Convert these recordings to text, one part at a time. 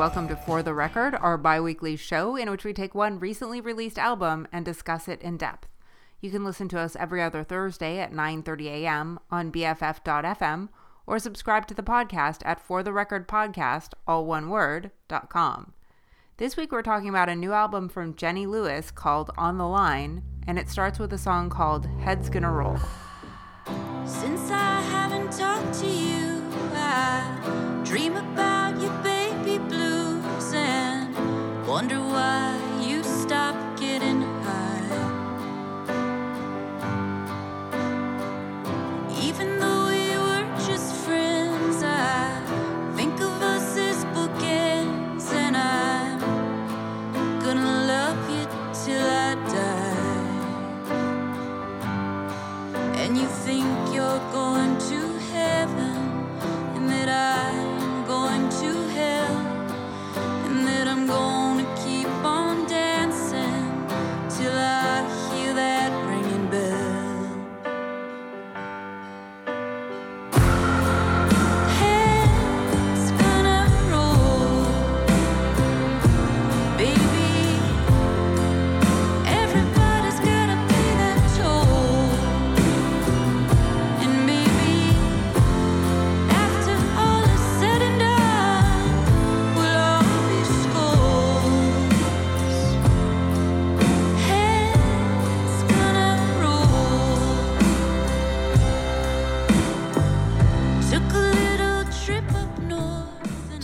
welcome to For the Record, our bi weekly show in which we take one recently released album and discuss it in depth. You can listen to us every other Thursday at 9:30 a.m. on BFF.fm or subscribe to the podcast at For the Record Podcast, all one word, .com. This week we're talking about a new album from Jenny Lewis called On the Line, and it starts with a song called Head's Gonna Roll. Since I haven't talked to you, I dream about your baby blues and wonder why you stopped getting high. Even though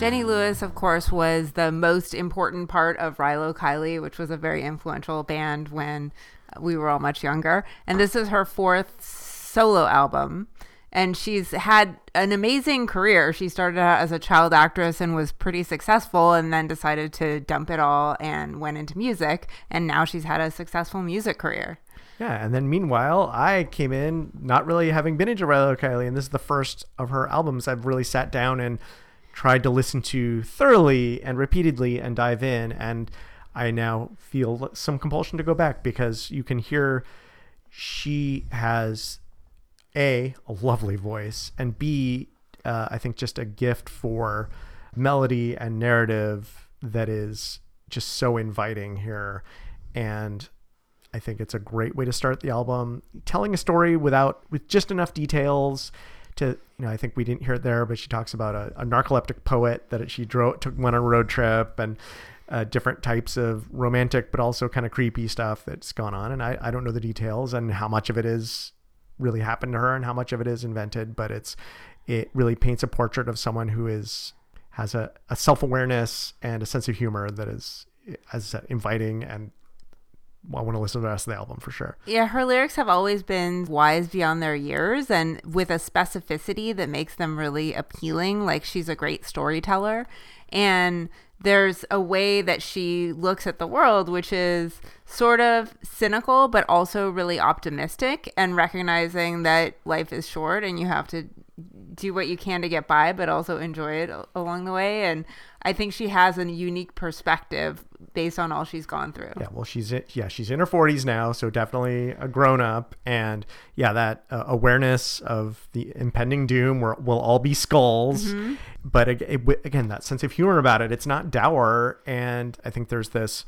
Jenny Lewis, of course, was the most important part of Rilo Kiley, which was a very influential band when we were all much younger. And this is her fourth solo album. And she's had an amazing career. She started out as a child actress and was pretty successful, and then decided to dump it all and went into music. And now she's had a successful music career. Yeah, and then meanwhile, I came in not really having been into Rilo Kiley, and this is the first of her albums I've really sat down and tried to listen to thoroughly and repeatedly and dive in. And I now feel some compulsion to go back because you can hear she has a a lovely voice and b uh, I think just a gift for melody and narrative that is just so inviting here and I think it's a great way to start the album telling a story without with just enough details to you know I think we didn't hear it there but she talks about a, a narcoleptic poet that she drove took went on a road trip and uh, different types of romantic but also kind of creepy stuff that's gone on. And I, I don't know the details and how much of it is really happened to her and how much of it is invented but it's it really paints a portrait of someone who is has a, a self-awareness and a sense of humor that is as inviting and I want to listen to the rest of the album for sure. Yeah, her lyrics have always been wise beyond their years and with a specificity that makes them really appealing. Like she's a great storyteller. And there's a way that she looks at the world, which is sort of cynical, but also really optimistic and recognizing that life is short and you have to do what you can to get by, but also enjoy it along the way. And I think she has a unique perspective based on all she's gone through. Yeah, well, she's in, yeah she's in her forties now, so definitely a grown up, and yeah, that uh, awareness of the impending doom, where we'll all be skulls. But ag- it- again, that sense of humor about it, it's not dour, and I think there's this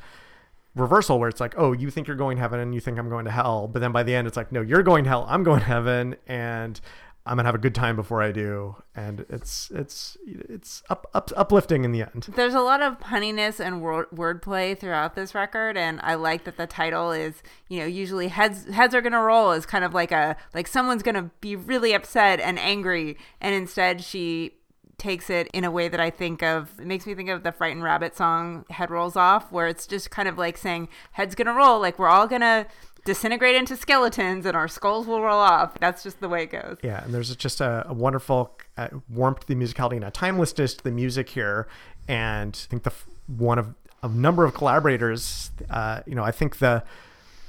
reversal where it's like, oh, you think you're going to heaven and you think I'm going to hell, but then by the end, it's like, no, you're going to hell, I'm going to heaven, and I'm gonna have a good time before I do, and it's it's it's up, up uplifting in the end. There's a lot of punniness and word wordplay throughout this record, and I like that the title is, you know, usually heads heads are gonna roll is kind of like a like someone's gonna be really upset and angry, and instead she takes it in a way that I think of. It makes me think of the Frightened Rabbit song "Head Rolls Off," where it's just kind of like saying heads gonna roll, like we're all gonna disintegrate into skeletons and our skulls will roll off. That's just the way it goes. Yeah, and there's just a, a wonderful uh, warmth to the musicality and a timelessness to the music here. And I think the one of a number of collaborators, uh, you know, I think the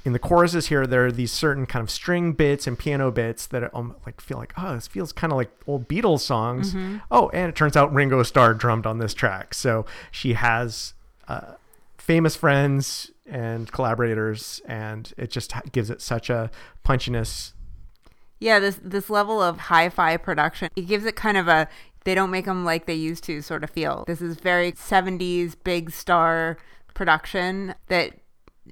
in the choruses here there are these certain kind of string bits and piano bits that um, like feel like oh this feels kind of like old Beatles songs. Oh, and it turns out Ringo Starr drummed on this track, so she has uh, famous friends and collaborators, and it just gives it such a punchiness Yeah, this this level of hi-fi production, it gives it kind of a they don't make them like they used to sort of feel. This is very 70s big star production that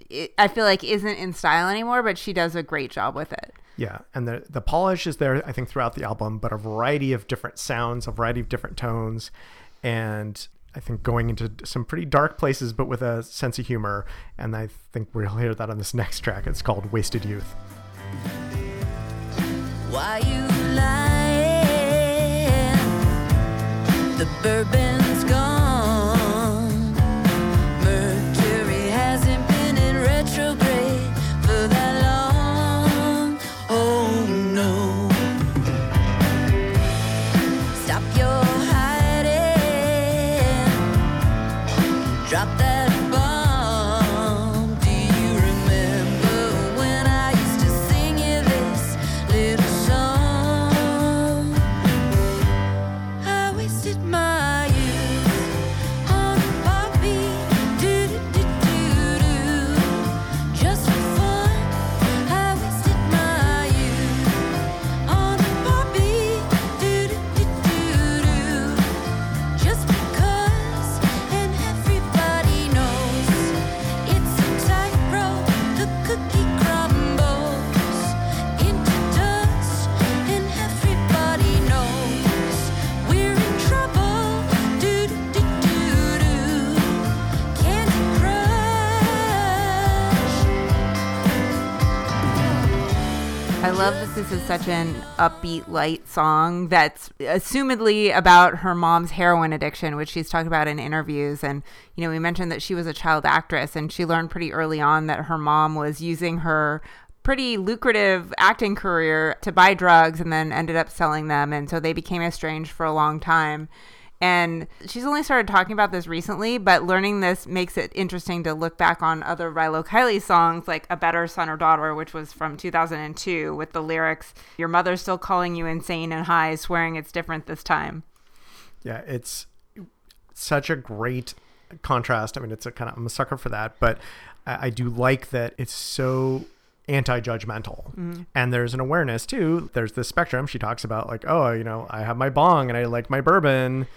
it, I feel like isn't in style anymore, but she does a great job with it. Yeah, and the the polish is there, I think, throughout the album, but a variety of different sounds, a variety of different tones, and I think going into some pretty dark places, but with a sense of humor. And I think we'll hear that on this next track. It's called "Wasted Youth." Why you lying? The bourbon's such an upbeat, light song that's assumedly about her mom's heroin addiction, which she's talked about in interviews. And, you know, we mentioned that she was a child actress and she learned pretty early on that her mom was using her pretty lucrative acting career to buy drugs and then ended up selling them. And so they became estranged for a long time. And she's only started talking about this recently, but learning this makes it interesting to look back on other Rilo Kiley songs like A Better Son or Daughter, which was from 2002, with the lyrics, Your mother's still calling you insane and high, swearing it's different this time. Yeah, it's such a great contrast. I mean, it's a kind of I'm a sucker for that, but I, I do like that it's so anti-judgmental. And there's an awareness too. There's this spectrum. She talks about like oh you know i have my bong and i like my bourbon.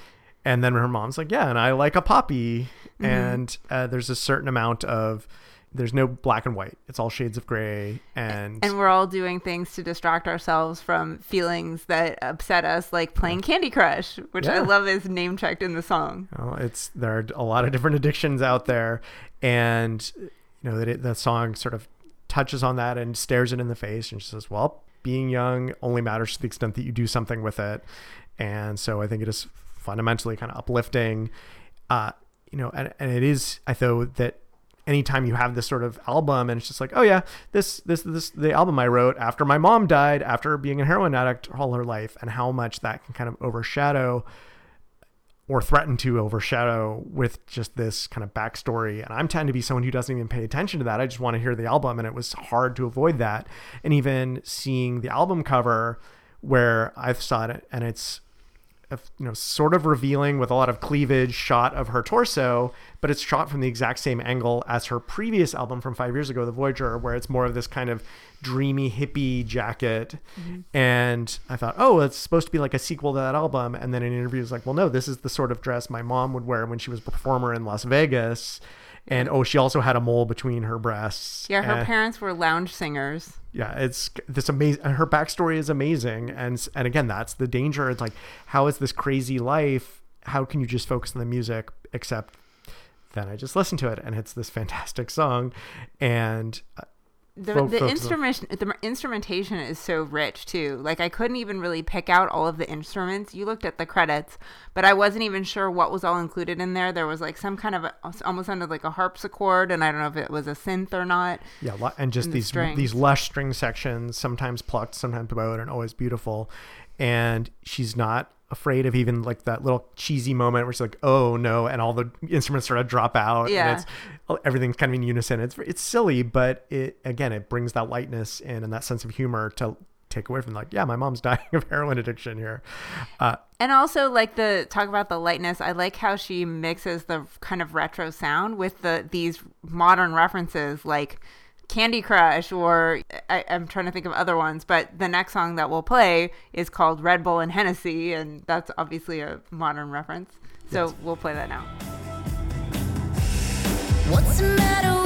And then her mom's like yeah and i like a poppy. And uh, there's a certain amount of there's no black and white. It's all shades of gray and And we're all doing things to distract ourselves from feelings that upset us, like playing Candy Crush, which I love is name checked in the song. Well, it's there are a lot of different addictions out there, and you know that it, that song sort of touches on that and stares it in the face, and she says, "Well, being young only matters to the extent that you do something with it," and so I think it is fundamentally kind of uplifting. Uh, you know, and, and it is I thought that anytime you have this sort of album and it's just like oh yeah this this this the album i wrote after my mom died after being a heroin addict all her life and how much that can kind of overshadow or threaten to overshadow with just this kind of backstory. And I'm tend to be someone who doesn't even pay attention to that. I just want to hear the album, and it was hard to avoid that. And even seeing the album cover, where I've saw it, and it's a, you know sort of revealing with a lot of cleavage shot of her torso, but it's shot from the exact same angle as her previous album from five years ago, The Voyager, where it's more of this kind of dreamy hippie jacket. Mm-hmm. And I thought, oh, it's supposed to be like a sequel to that album. And then in interviews, like, well, no, this is the sort of dress my mom would wear when she was a performer in Las Vegas. And oh, she also had a mole between her breasts. Yeah, her And- parents were lounge singers. yeah it's this amazing her backstory is amazing and and again that's the danger it's like how is this crazy life how can you just focus on the music except then i just listen to it and it's this fantastic song and uh, The, Fo- the on- instrument the instrumentation is so rich too. Like I couldn't even really pick out all of the instruments. You looked at the credits, but I wasn't even sure what was all included in there. There was like some kind of a, almost sounded like a harpsichord, and I don't know if it was a synth or not. yeah and just And these strings. these lush string sections sometimes plucked sometimes bowed and always beautiful and she's not afraid of even like that little cheesy moment where she's like oh no and all the instruments sort of drop out Yeah. and it's everything's kind of in unison it's it's silly but it again it brings that lightness in and that sense of humor to take away from like yeah my mom's dying of heroin addiction here uh, And also like the talk about the lightness. I like how she mixes the kind of retro sound with the these modern references like Candy Crush, or I, I'm trying to think of other ones. But the next song that we'll play is called Red Bull and Hennessy, and that's obviously a modern reference. So we'll play that now. What's the matter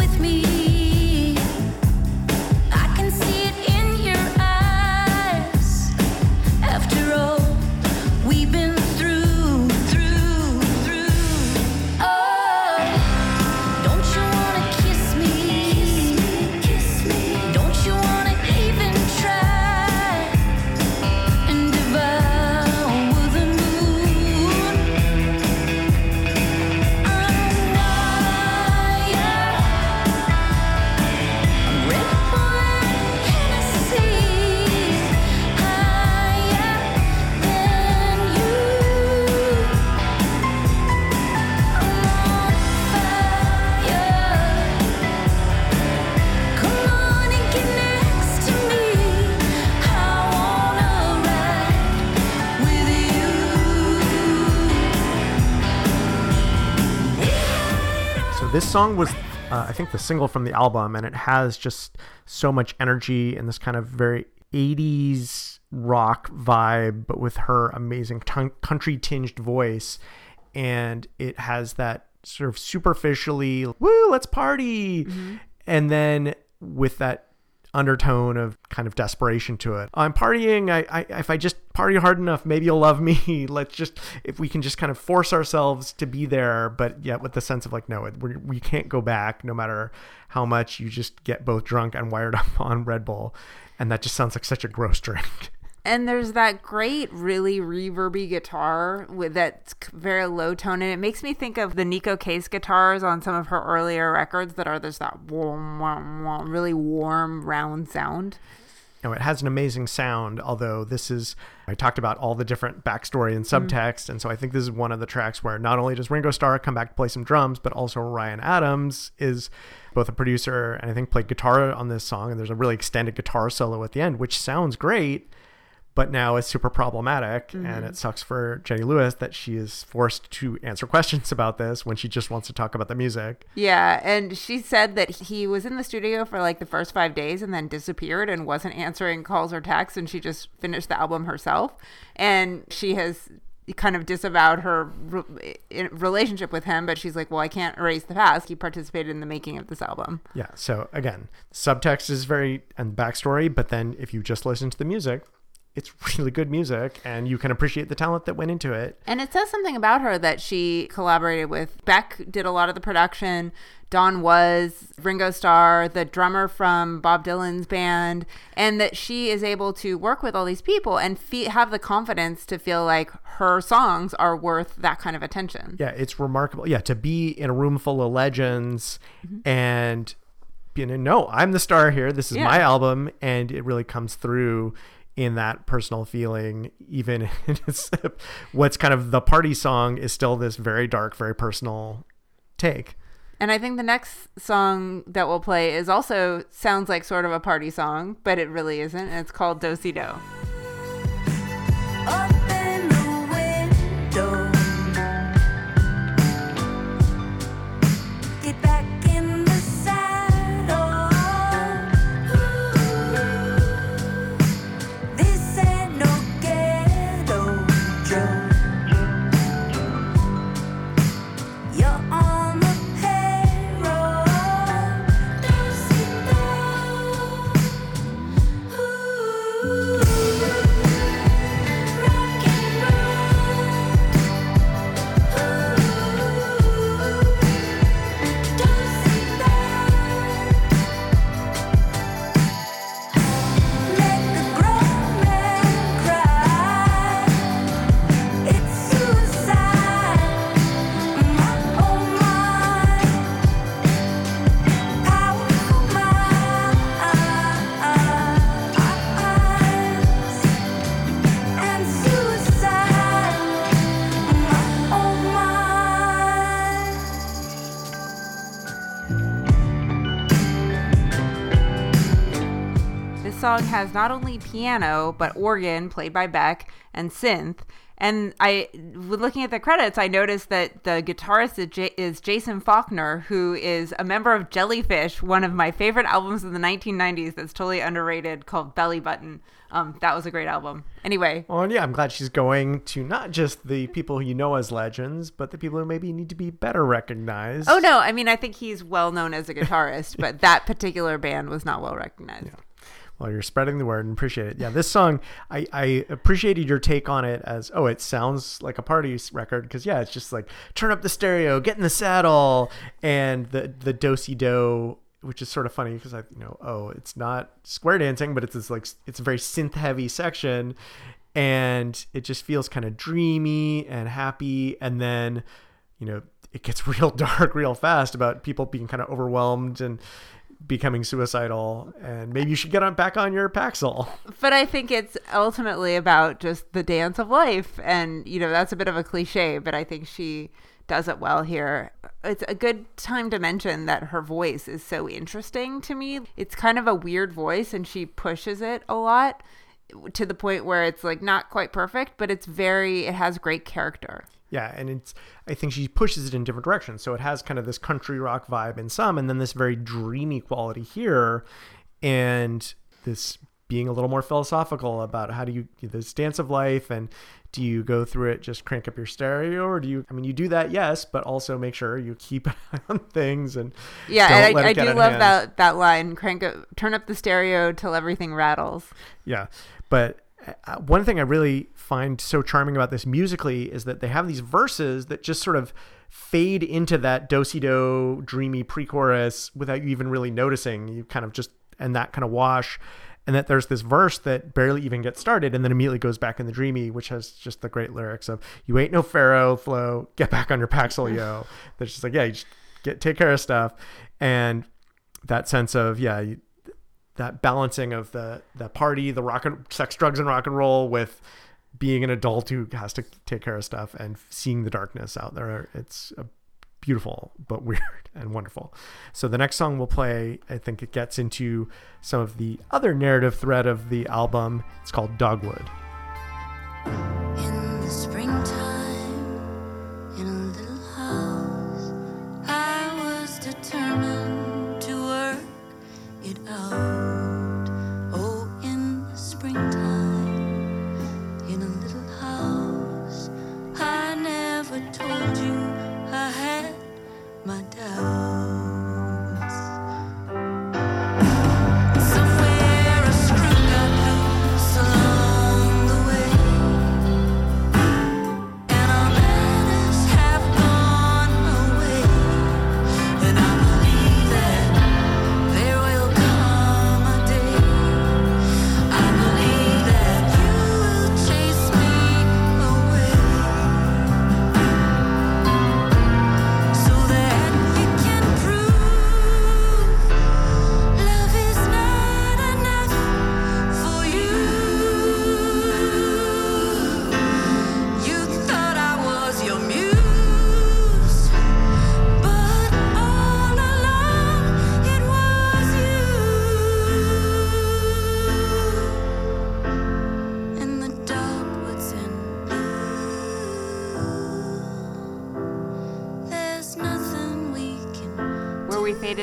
song was, uh, I think, the single from the album, and it has just so much energy and this kind of very 80s rock vibe, but with her amazing ton- country tinged voice. And it has that sort of superficially, woo, let's party. And then with that undertone of kind of desperation to it. I'm partying. I, I if I just party hard enough, maybe you'll love me. Let's just if we can just kind of force ourselves to be there, but yet with the sense of like, no, we're, we can't go back, no matter how much you just get both drunk and wired up on Red Bull, and that just sounds like such a gross drink. And there's that great, really reverby guitar with that very low tone, and it makes me think of the Neko Case guitars on some of her earlier records that are just that warm, warm, warm really warm, round sound. You know, it has an amazing sound, although this is I talked about all the different backstory and mm-hmm. subtext, and so I think this is one of the tracks where not only does Ringo Starr come back to play some drums, but also Ryan Adams is both a producer and I think played guitar on this song, and there's a really extended guitar solo at the end, which sounds great, but now it's super problematic, and mm-hmm. it sucks for Jenny Lewis that she is forced to answer questions about this when she just wants to talk about the music. Yeah, and she said that he was in the studio for like the first five days and then disappeared and wasn't answering calls or texts, and she just finished the album herself. And she has kind of disavowed her re- relationship with him, but she's like, "Well, I can't erase the past. He participated in the making of this album." Yeah. So again, subtext is very and backstory, but then if you just listen to the music, it's really good music, and you can appreciate the talent that went into it. And it says something about her that she collaborated with Beck, did a lot of the production. Don Was Ringo Starr, the drummer from Bob Dylan's band, and that she is able to work with all these people and fe- have the confidence to feel like her songs are worth that kind of attention. Yeah, it's remarkable. Yeah, to be in a room full of legends mm-hmm. and you know, no, I'm the star here. This is Yeah. my album, and it really comes through in that personal feeling. Even in its, what's kind of the party song is still this very dark, very personal take. And I think the next song that we'll play is also sounds like sort of a party song, but it really isn't. And it's called Do Si Do. Not only piano, but organ played by Beck and synth. And I, looking at the credits, I noticed that the guitarist is, J- is Jason Faulkner, who is a member of Jellyfish, one of my favorite albums of the 1990s that's totally underrated called Belly Button. Um, that was a great album. Anyway, Well, and yeah, I'm glad she's going to not just the people you know as legends, but the people who maybe need to be better recognized. oh no, I mean, I think he's well known as a guitarist, but that particular band was not well recognized. Well, you're spreading the word and appreciate it. Yeah, this song, I, I appreciated your take on it as, oh, it sounds like a party record because yeah, it's just like turn up the stereo, get in the saddle, and the the dosey do, which is sort of funny because I you know, oh, it's not square dancing, but it's this like it's a very synth heavy section, and it just feels kind of dreamy and happy, and then you know it gets real dark real fast about people being kind of overwhelmed and becoming suicidal and maybe you should get on back on your Paxil. But I think it's ultimately about just the dance of life. And, you know, that's a bit of a cliche, but I think she does it well here. It's a good time to mention that her voice is so interesting to me. It's kind of a weird voice, and she pushes it a lot to the point where it's like not quite perfect, but it's very, it has great character. Yeah, and it's I think she pushes it in different directions. So it has kind of this country rock vibe in some and then this very dreamy quality here and this being a little more philosophical about how do you this dance of life and do you go through it just crank up your stereo or do you I mean you do that yes but also make sure you keep on things and Yeah, and I, I do love hand. that that line. Crank up, turn up the stereo till everything rattles. Yeah, but one thing I really find so charming about this musically is that they have these verses that just sort of fade into that do do dreamy pre-chorus without you even really noticing. You kind of just and that kind of wash, and that there's this verse that barely even gets started and then immediately goes back in the dreamy, which has just the great lyrics of "You ain't no pharaoh, flow, get back on your Paxil, yo." That's just like yeah, you just get take care of stuff, and that sense of yeah. You, that balancing of the the party, the rock and sex, drugs, and rock and roll with being an adult who has to take care of stuff and seeing the darkness out there. It's beautiful but weird and wonderful. So the next song we'll play, I think it gets into some of the other narrative thread of the album. It's called Dogwood.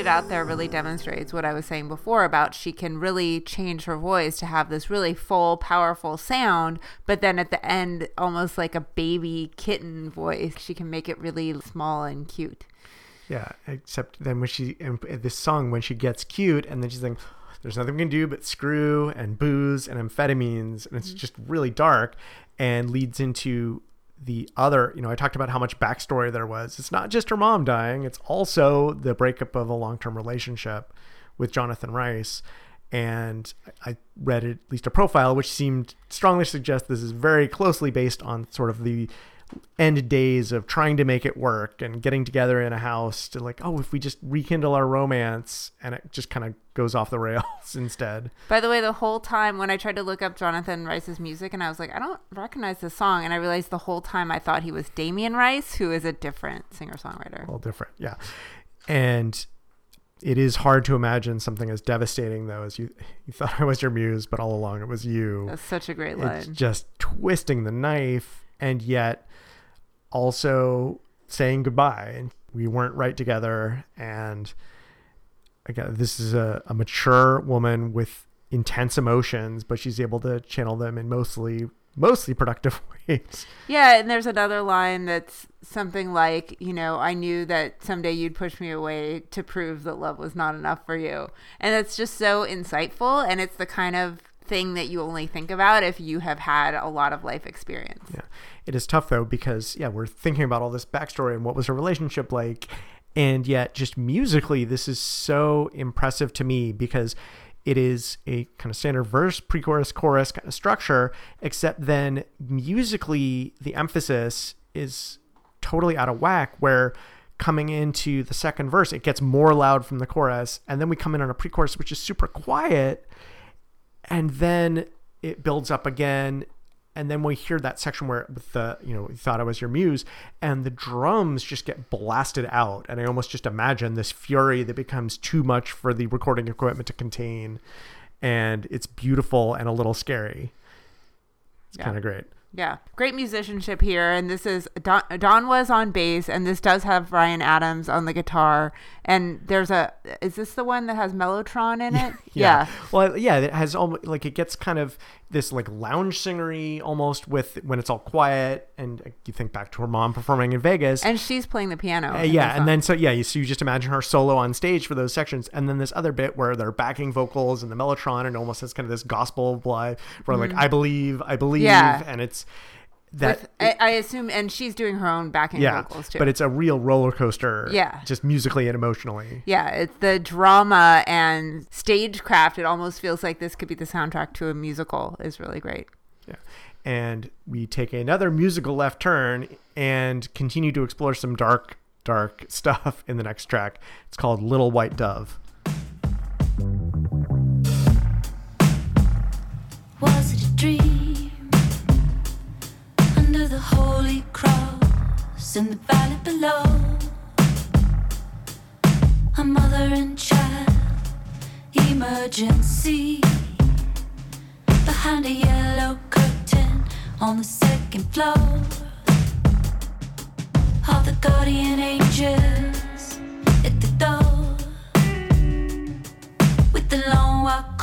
Faded out there really demonstrates what I was saying before about she can really change her voice to have this really full, powerful sound, but then at the end, almost like a baby kitten voice, she can make it really small and cute. Yeah, except then when she in this song when she gets cute and then she's like, "There's nothing we can do but screw and booze and amphetamines," and it's mm-hmm. just really dark and leads into the other. You know, I talked about how much backstory there was. It's not just her mom dying; it's also the breakup of a long-term relationship with Jonathan Rice. And I read at least a profile which seemed strongly suggest this is very closely based on sort of the end days of trying to make it work and getting together in a house to like, oh, if we just rekindle our romance, and it just kind of goes off the rails instead. By the way, the whole time when I tried to look up Jonathan Rice's music and I was like, I don't recognize this song. And I realized the whole time I thought he was damien Rice, who is a different singer songwriter. all different. Yeah. And it is hard to imagine something as devastating though as you you thought I was your muse, but all along it was you. That's such a great It's line. just twisting the knife and yet also saying goodbye. And we weren't right together. And again, this is a, a mature woman with intense emotions, but she's able to channel them in mostly mostly productive ways. Yeah, and there's another line that's something like, you know, I knew that someday you'd push me away to prove that love was not enough for you. And it's just so insightful and it's the kind of thing that you only think about if you have had a lot of life experience. Yeah. It is tough though because yeah, we're thinking about all this backstory and what was her relationship like and yet just musically this is so impressive to me because it is a kind of standard verse, pre-chorus, chorus kind of structure, except then musically the emphasis is totally out of whack where coming into the second verse it gets more loud from the chorus and then we come in on a pre-chorus which is super quiet and then it builds up again and then we hear that section where with the you know you thought I was your muse and the drums just get blasted out and I almost just imagine this fury that becomes too much for the recording equipment to contain and it's beautiful and a little scary it's Yeah. kind of great Yeah, great musicianship here, and this is Don, Don was on bass, and this does have Ryan Adams on the guitar, and there's a is this the one that has Mellotron in it? yeah. Well, yeah, it has almost like it gets kind of this like lounge singery almost with when it's all quiet and uh, you think back to her mom performing in Vegas. and she's playing the piano. Uh, yeah, and then so yeah, you, so you just imagine her solo on stage for those sections, and then this other bit where they're backing vocals and the mellotron, and almost has kind of this gospel vibe where like I believe, I believe, Mm-hmm. Yeah. and it's that With, I, I assume, and she's doing her own backing yeah, vocals too. but it's a real roller coaster, Yeah. just musically and emotionally. yeah, it's the drama and stagecraft. It almost feels like this could be the soundtrack to a musical. Is really great. Yeah. And we take another musical left turn and continue to explore some dark, dark stuff in the next track. It's called Little White Dove. Was it a dream? In the valley below. A mother and child emergency. Behind a yellow curtain on the second floor. All the guardian angels at the door with the long white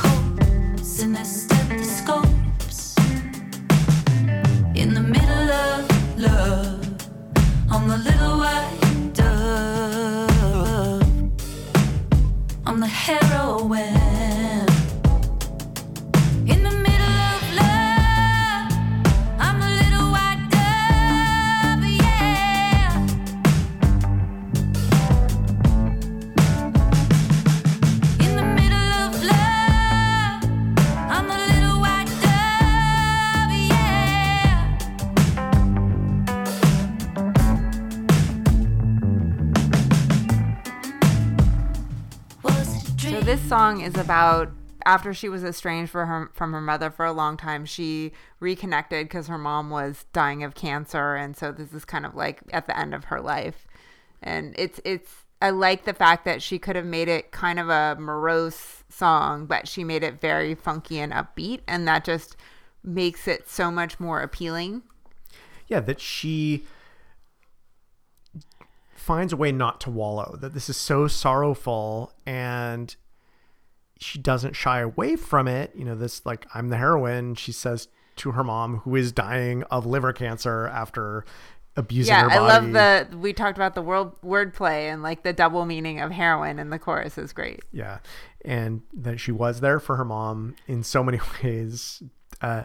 is about after she was estranged her, from her mother for a long time, she reconnected because her mom was dying of cancer, and so this is kind of like at the end of her life. And it's it's I like the fact that she could have made it kind of a morose song, but she made it very funky and upbeat, and that just makes it so much more appealing. Yeah, that she finds a way not to wallow, that this is so sorrowful and she doesn't shy away from it. You know, this like, I'm the heroine, she says to her mom, who is dying of liver cancer after abusing her brother. Yeah, her I love the we talked about the word wordplay and like the double meaning of heroin in the chorus is great. Yeah. And that she was there for her mom in so many ways. Uh,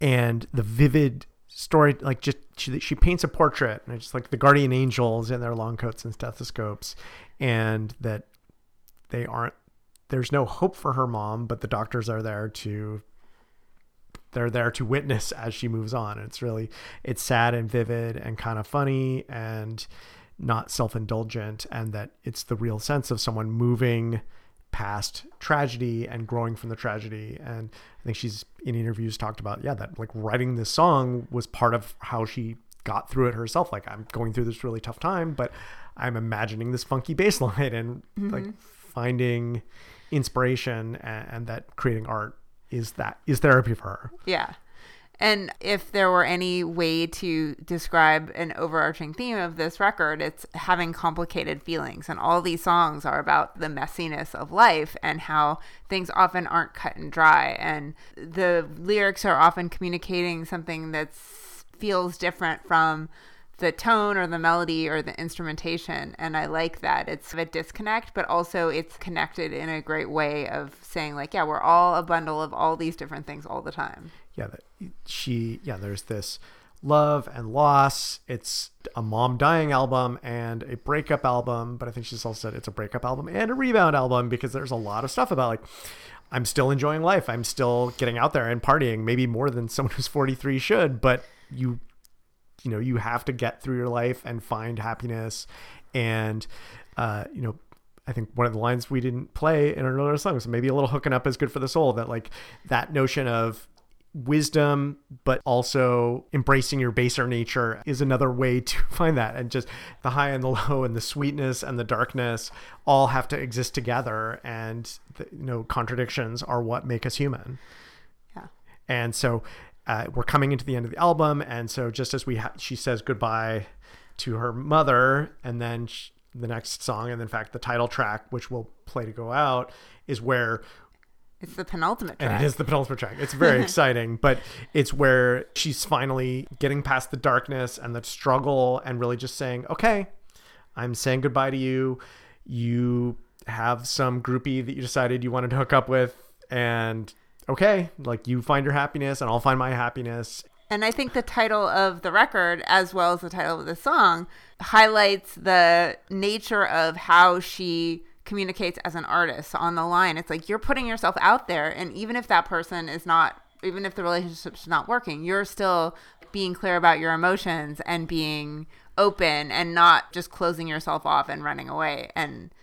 and the vivid story, like just she, she paints a portrait and it's just like the guardian angels in their long coats and stethoscopes, and that they aren't, there's no hope for her mom, but the doctors are there to they're there to witness as she moves on. And it's really it's sad and vivid and kind of funny and not self-indulgent and that it's the real sense of someone moving past tragedy and growing from the tragedy. And i think she's in interviews talked about yeah that like writing this song was part of how she got through it herself. Like i'm going through this really tough time but i'm imagining this funky bass line and like mm-hmm. finding inspiration and, and that creating art is that is therapy for her Yeah. And if there were any way to describe an overarching theme of this record, it's having complicated feelings. And all these songs are about the messiness of life and how things often aren't cut and dry. And the lyrics are often communicating something that feels different from the tone or the melody or the instrumentation and i like that. It's a disconnect but also it's connected in a great way of saying like yeah we're all a bundle of all these different things all the time. Yeah she yeah there's this love and loss. It's a mom dying album and a breakup album but i think she's also said it's a breakup album and a rebound album because there's a lot of stuff about like i'm still enjoying life. I'm still getting out there and partying maybe more than someone who's 43 should but you you know you have to get through your life and find happiness and uh, you know I think one of the lines we didn't play in another song, songs, maybe a little hooking up is good for the soul. That like that notion of wisdom, but also embracing your baser nature is another way to find that. And just the high and the low, and the sweetness and the darkness all have to exist together. And the, you know, contradictions are what make us human. Yeah. And so uh, we're coming into the end of the album, and so just as we ha- she says goodbye to her mother, and then she, the next song, and in fact the title track, which we'll play to go out, is where it's the penultimate track. And it is the penultimate track. It's very exciting, but it's where she's finally getting past the darkness and the struggle and really just saying, okay, I'm saying goodbye to you. You have some groupie that you decided you wanted to hook up with, and okay, like you find your happiness and I'll find my happiness. And I think the title of the record, as well as the title of the song, highlights the nature of how she communicates as an artist on the line. It's like you're putting yourself out there, and even if that person is not, even if the relationship's not working, you're still being clear about your emotions and being open and not just closing yourself off and running away. And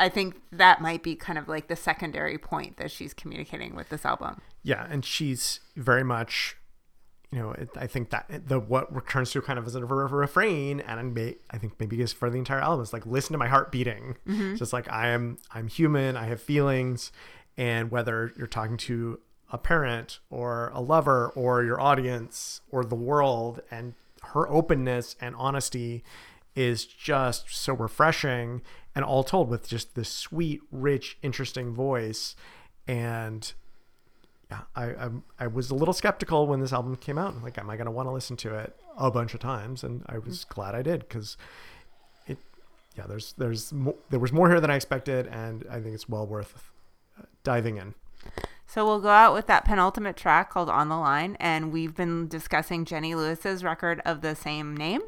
I think that might be kind of like the secondary point that she's communicating with this album. Yeah, and she's very much, you know, I think that the what returns to kind of as a, refrain, and I, I think maybe is for the entire album is like listen to my heart beating. Mm-hmm. Just like I am, I'm human. I have feelings, and whether you're talking to a parent or a lover or your audience or the world, and her openness and honesty is just so refreshing and all told with just this sweet, rich, interesting voice. And yeah, I, I, I was a little skeptical when this album came out. like, am I going to want to listen to it a bunch of times? And I was glad I did because it, yeah, there's there's mo- there was more here than I expected, and I think it's well worth uh, diving in. So we'll go out with that penultimate track called On the Line, and we've been discussing Jenny Lewis's record of the same name.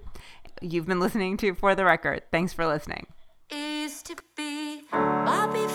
You've been listening to For the Record. Thanks for listening is to be. Bobby